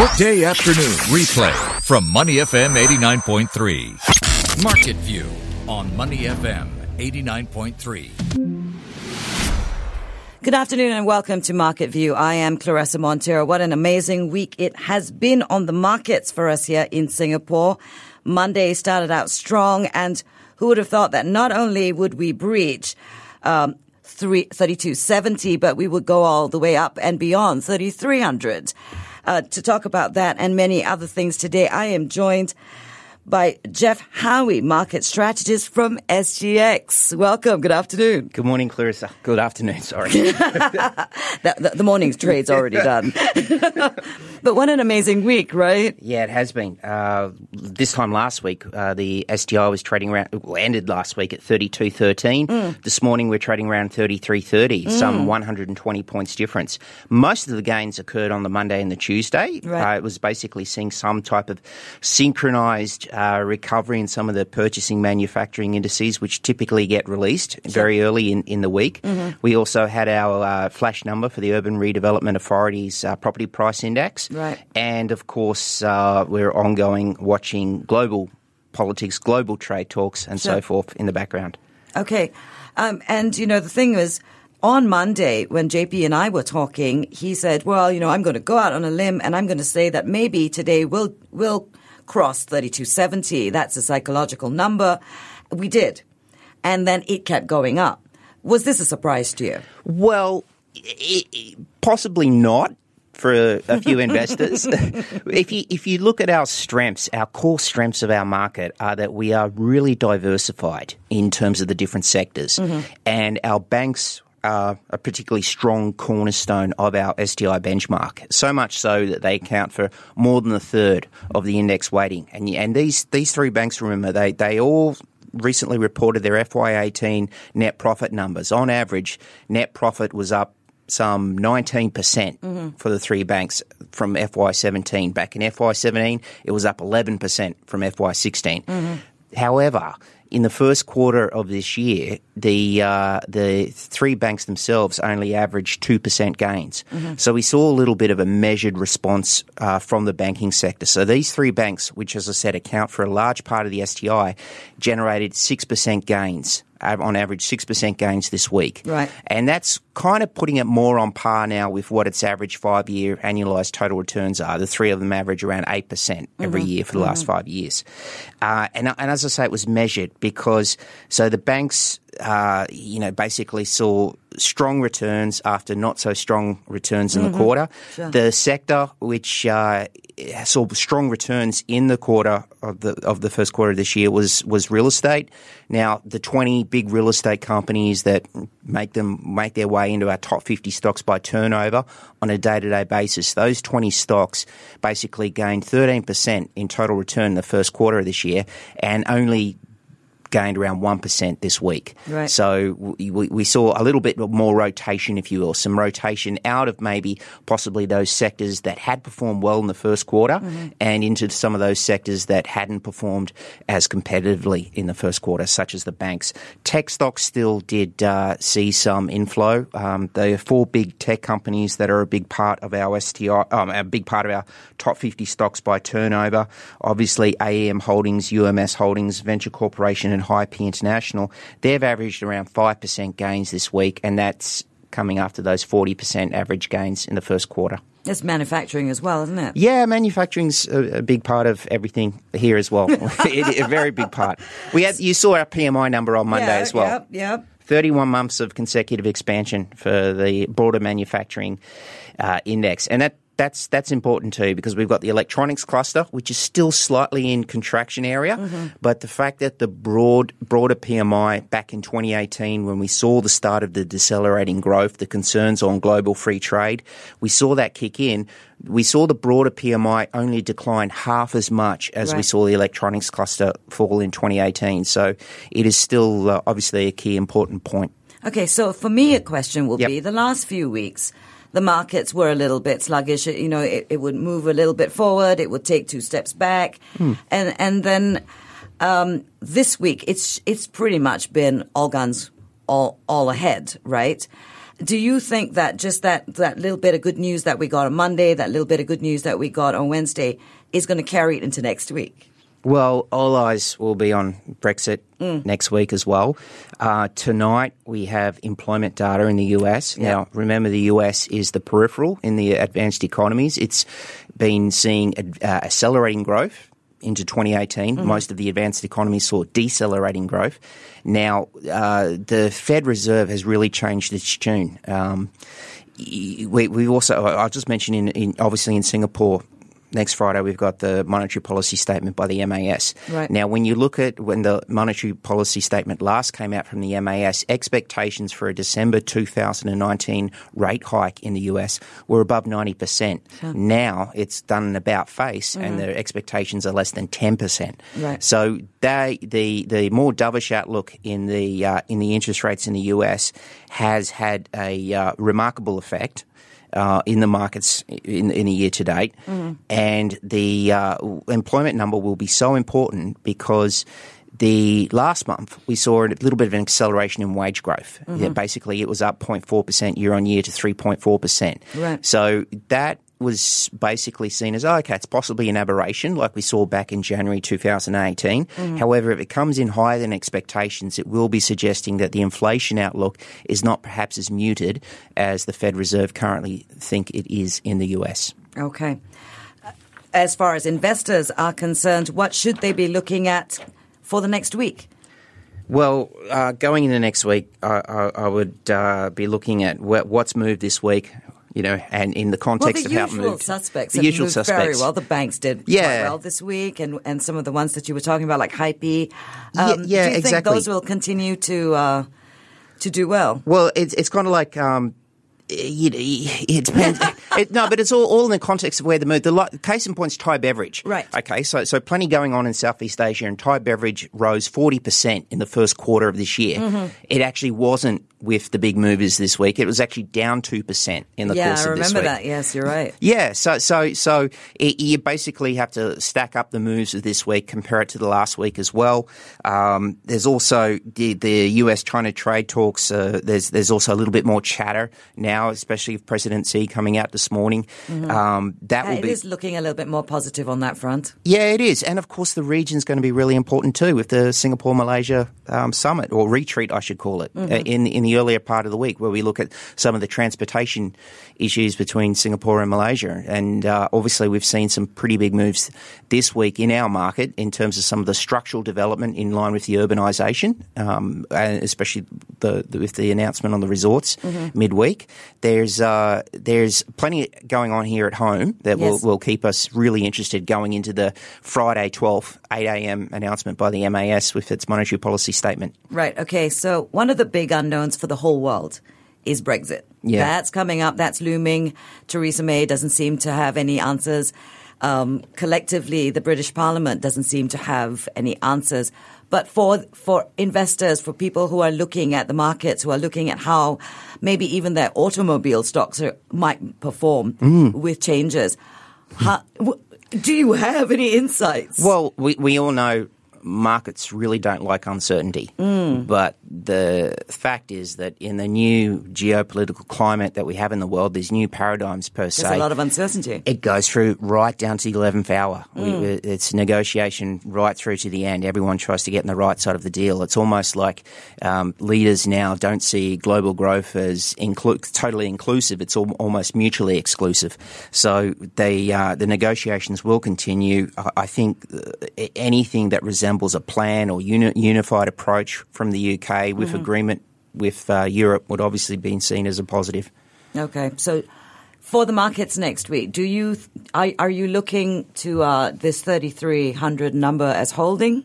Workday afternoon replay from Money FM 89.3. Market View on Money FM 89.3. Good afternoon and welcome to Market View. I am Claressa Monteiro. What an amazing week it has been on the markets for us here in Singapore. Monday started out strong and who would have thought that not only would we breach um, 3270, but we would go all the way up and beyond 3300. Uh, to talk about that and many other things today, I am joined by Geoff Howie, market strategist from SGX. Welcome. Good afternoon. Good morning, Claressa. Good afternoon. Sorry. the, the, the, morning's trade's already done. but what an amazing week, right? Yeah, it has been. Uh, this time last week, uh, the STI was trading around, well, ended last week at 32.13. Mm. This morning, we're trading around 33.30, mm. some 120 points difference. Most of the gains occurred on the Monday and the Tuesday. Right. Uh, it was basically seeing some type of synchronized uh, recovery in some of the purchasing manufacturing indices, which typically get released sure. very early in, in the week. Mm-hmm. We also had our uh, flash number for the Urban Redevelopment Authority's uh, property price index. Right. And of course, uh, we're ongoing watching global politics, global trade talks, and sure. so forth in the background. Okay. Um, and, you know, the thing is, on Monday, when JP and I were talking, he said, "Well, you know, I'm going to go out on a limb and I'm going to say that maybe today we'll we'll cross 3270. That's a psychological number. We did. And then it kept going up. Was this a surprise to you? Well, it, it, possibly not for a, a few investors. if you if you look at our strengths, our core strengths of our market are that we are really diversified in terms of the different sectors, mm-hmm. and our banks are a particularly strong cornerstone of our STI benchmark. So much so that they account for more than a third of the index weighting. And and these these three banks, remember, they they all recently reported their FY18 net profit numbers. On average, net profit was up some 19% mm hmm for the three banks from FY17. Back in FY17, it was up 11% from FY16. Mm-hmm. However, in the first quarter of this year, the uh, the three banks themselves only averaged two percent gains. Mm-hmm. So we saw a little bit of a measured response uh, from the banking sector. So these three banks, which as I said account for a large part of the STI, generated six percent gains on average 6% gains this week. Right. And that's kind of putting it more on par now with what its average five year annualized total returns are. The three of them average around 8% every mm-hmm. year for the mm-hmm. last five years. Uh, and, and as I say, it was measured because, so the banks, uh, you know, basically saw strong returns after not so strong returns in mm-hmm. the quarter. Sure. The sector, which uh, saw strong returns in the quarter of the of the first quarter of this year, was was real estate. Now, the twenty big real estate companies that make them make their way into our top fifty stocks by turnover on a day to day basis, those twenty stocks basically gained thirteen percent in total return in the first quarter of this year, and only gained around 1% this week. Right. So we, we, saw a little bit more rotation, if you will, some rotation out of maybe possibly those sectors that had performed well in the first quarter mm-hmm. and into some of those sectors that hadn't performed as competitively in the first quarter, such as the banks. Tech stocks still did uh, see some inflow. Um, there are four big tech companies that are a big part of our STI, um, a big part of our top 50 stocks by turnover. Obviously, AEM Holdings, UMS Holdings, Venture Corporation, and and Hi-P International, they've averaged around 5% gains this week, and that's coming after those 40% average gains in the first quarter. It's manufacturing as well, isn't it? Yeah, manufacturing's a, a big part of everything here as well. a very big part. We had you saw our PMI number on Monday yeah, as well. Yep, yep. 31 months of consecutive expansion for the broader manufacturing uh, index, and that that's that's important too because we've got the electronics cluster, which is still slightly in contraction area, mm-hmm. but the fact that the broad broader PMI back in 2018, when we saw the start of the decelerating growth, the concerns on global free trade, we saw that kick in. We saw the broader PMI only decline half as much as right. we saw the electronics cluster fall in 2018. So it is still uh, obviously a key important point. Okay, so for me, a question will yep. be the last few weeks the markets were a little bit sluggish. You know, it, it would move a little bit forward, it would take two steps back, mm. and and then um, this week it's it's pretty much been all guns all all ahead, right? do you think that just that, that little bit of good news that we got on Monday, that little bit of good news that we got on Wednesday, is going to carry it into next week? Well, all eyes will be on Brexit mm. next week as well. Uh, tonight we have employment data in the US. Yeah. Now, remember the US is the peripheral in the advanced economies. It's been seeing uh, accelerating growth into 2018. Mm-hmm. Most of the advanced economies saw decelerating growth. Now, uh, the Fed Reserve has really changed its tune. Um, we, we also, I'll just mention in, in obviously in Singapore, next Friday we've got the monetary policy statement by the MAS. Right. Now, when you look at when the monetary policy statement last came out from the MAS, expectations for a December 2019 rate hike in the US were above 90%. Sure. Now it's done an about face mm-hmm. and the expectations are less than 10%. Right. So they, the, the more dovish outlook in the, uh, in the interest rates in the US has had a uh, remarkable effect uh, in the markets in, in the year to date. Mm. And the uh, employment number will be so important because the last month we saw a little bit of an acceleration in wage growth. Mm-hmm. Yeah, basically, it was up 0.4% year on year to 3.4%. Right. So that was basically seen as, oh, okay, it's possibly an aberration like we saw back in January 2018. Mm-hmm. However, if it comes in higher than expectations, it will be suggesting that the inflation outlook is not perhaps as muted as the Fed Reserve currently think it is in the US. Okay. As far as investors are concerned, what should they be looking at for the next week? Well, uh, going into next week, I, I, I would uh, be looking at what's moved this week, you know, and in the context well, the of how it moved. Suspects the usual suspects very well. The banks did yeah. well this week, and and some of the ones that you were talking about, like Hi-P. Um, yeah, yeah, do you exactly. think those will continue to uh, to do well? Well, it's it's kind of like um, it, it depends. it, no, but it's all, all in the context of where the move. The case in point is Thai beverage. Right. Okay. So so plenty going on in Southeast Asia, and Thai beverage rose forty percent in the first quarter of this year. Mm-hmm. It actually wasn't with the big movers this week. It was actually down two percent in the yeah, course of this week. Yeah, I remember that. Yes, you're right. Yeah, so so so it, you basically have to stack up the moves of this week, compare it to the last week as well. Um, there's also the, the U.S. China trade talks. Uh, there's there's also a little bit more chatter now, especially with President Xi coming out this morning. Mm-hmm. Um, that yeah, will it be is looking a little bit more positive on that front. Yeah, it is, and of course the region is going to be really important too with the Singapore Malaysia um, summit or retreat, I should call it, mm-hmm. uh, in in the earlier part of the week where we look at some of the transportation issues between Singapore and Malaysia. And uh, obviously, we've seen some pretty big moves this week in our market in terms of some of the structural development in line with the urbanisation, um, especially the, the, with the announcement on the resorts mm-hmm. midweek. There's uh, there's plenty going on here at home that yes. will, will keep us really interested going into the Friday 12th 8 a.m. announcement by the MAS with its monetary policy statement. Right. Okay. So one of the big unknowns for the whole world is Brexit. Yeah. That's coming up. That's looming. Theresa May doesn't seem to have any answers. Um, collectively, the British Parliament doesn't seem to have any answers. But for for investors, for people who are looking at the markets, who are looking at how maybe even their automobile stocks are, might perform mm. with changes, how, do you have any insights? Well, we, we all know markets really don't like uncertainty. Mm. But the fact is that in the new geopolitical climate that we have in the world, these new paradigms per There's se. There's a lot of uncertainty. It goes through right down to the 11th hour. Mm. We, it's negotiation right through to the end. Everyone tries to get in the right side of the deal. It's almost like um, leaders now don't see global growth as inclu- totally inclusive. It's al- almost mutually exclusive. So they, uh, the negotiations will continue. I, I think uh, anything that resembles resembles a plan or uni- unified approach from the UK with mm-hmm. agreement with uh, Europe would obviously be seen as a positive. Okay, so for the markets next week, do you are, are you looking to uh, this thirty three hundred number as holding?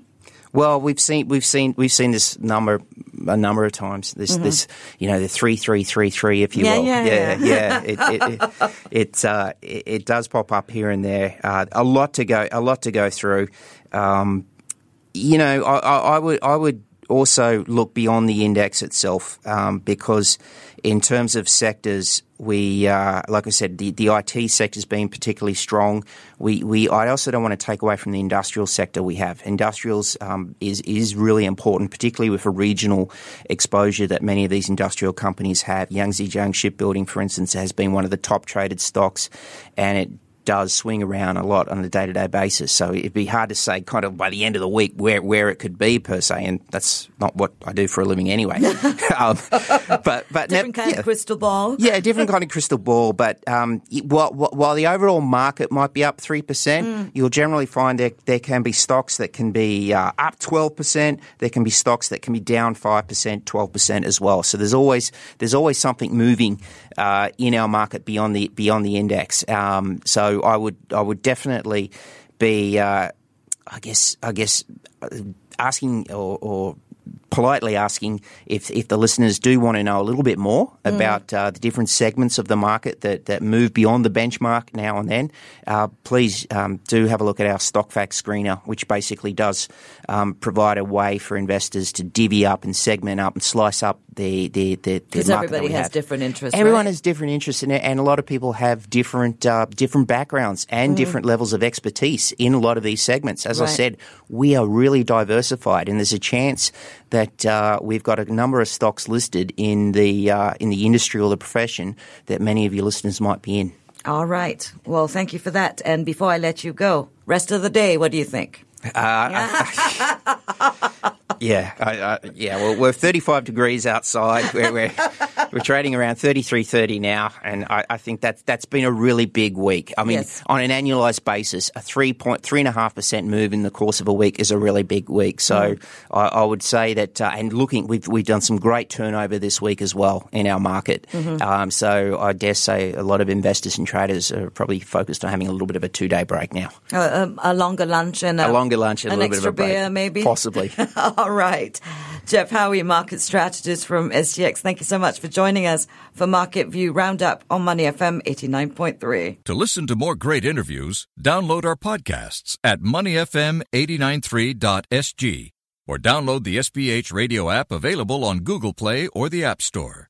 Well, we've seen we've seen we've seen this number a number of times. This mm-hmm. this you know the three three three three, if you yeah, will. Yeah, yeah, yeah. yeah. It it, it, it, uh, it, it does pop up here and there. Uh, a lot to go a lot to go through. Um, you know, I, I, would I would also look beyond the index itself um, because, in terms of sectors, we, uh, like I said, the, the IT sector has been particularly strong. We, we, I also don't want to take away from the industrial sector we have. Industrials um, is is really important, particularly with a regional exposure that many of these industrial companies have. Yangzijiang Shipbuilding, for instance, has been one of the top traded stocks, and it does swing around a lot on a day to day basis. So it'd be hard to say kind of by the end of the week where, where it could be per se, and that's not what I do for a living anyway. um, but but different ne- kind yeah. of crystal ball. Yeah, different kind of crystal ball. But um, while, while the overall market might be up three percent, mm. you'll generally find there there can be stocks that can be uh, up twelve percent. There can be stocks that can be down five percent, twelve percent as well. So there's always there's always something moving uh, in our market beyond the beyond the index. Um, so I would I would definitely be uh, I guess I guess uh, asking or, or politely asking if, if the listeners do want to know a little bit more mm. about uh, the different segments of the market that, that move beyond the benchmark now and then, uh, please um, do have a look at our StockFacts screener, which basically does um, provide a way for investors to divvy up and segment up and slice up the the the, because everybody has have. different interests. Everyone right? has different interests in it, and a lot of people have different uh, different backgrounds and mm. different levels of expertise in a lot of these segments. As right. I said, we are really diversified, and there's a chance that uh, we've got a number of stocks listed in the uh, in the industry or the profession that many of your listeners might be in. All right. Well, thank you for that. And before I let you go, rest of the day, what do you think? Uh, yeah, I, I, yeah. Well, we're 35 degrees outside. We're, we're, we're trading around 33.30 now, and I, I, think that's that's been a really big week. I mean, yes. on an annualized basis, a three point three and a half percent move in the course of a week is a really big week. So mm. I, I, would say that, uh, and looking, we've we've done some great turnover this week as well in our market. Mm-hmm. Um, so I dare say a lot of investors and traders are probably focused on having a little bit of a two day break now. Uh, um, a longer lunch and a, a longer lunch and a little bit of a break, beer, maybe possibly. All right. Geoff Howie, market strategist from SGX. Thank you so much for joining us for Market View Roundup on Money FM 89.3. To listen to more great interviews, download our podcasts at moneyfm893.sg or download the SPH radio app available on Google Play or the App Store.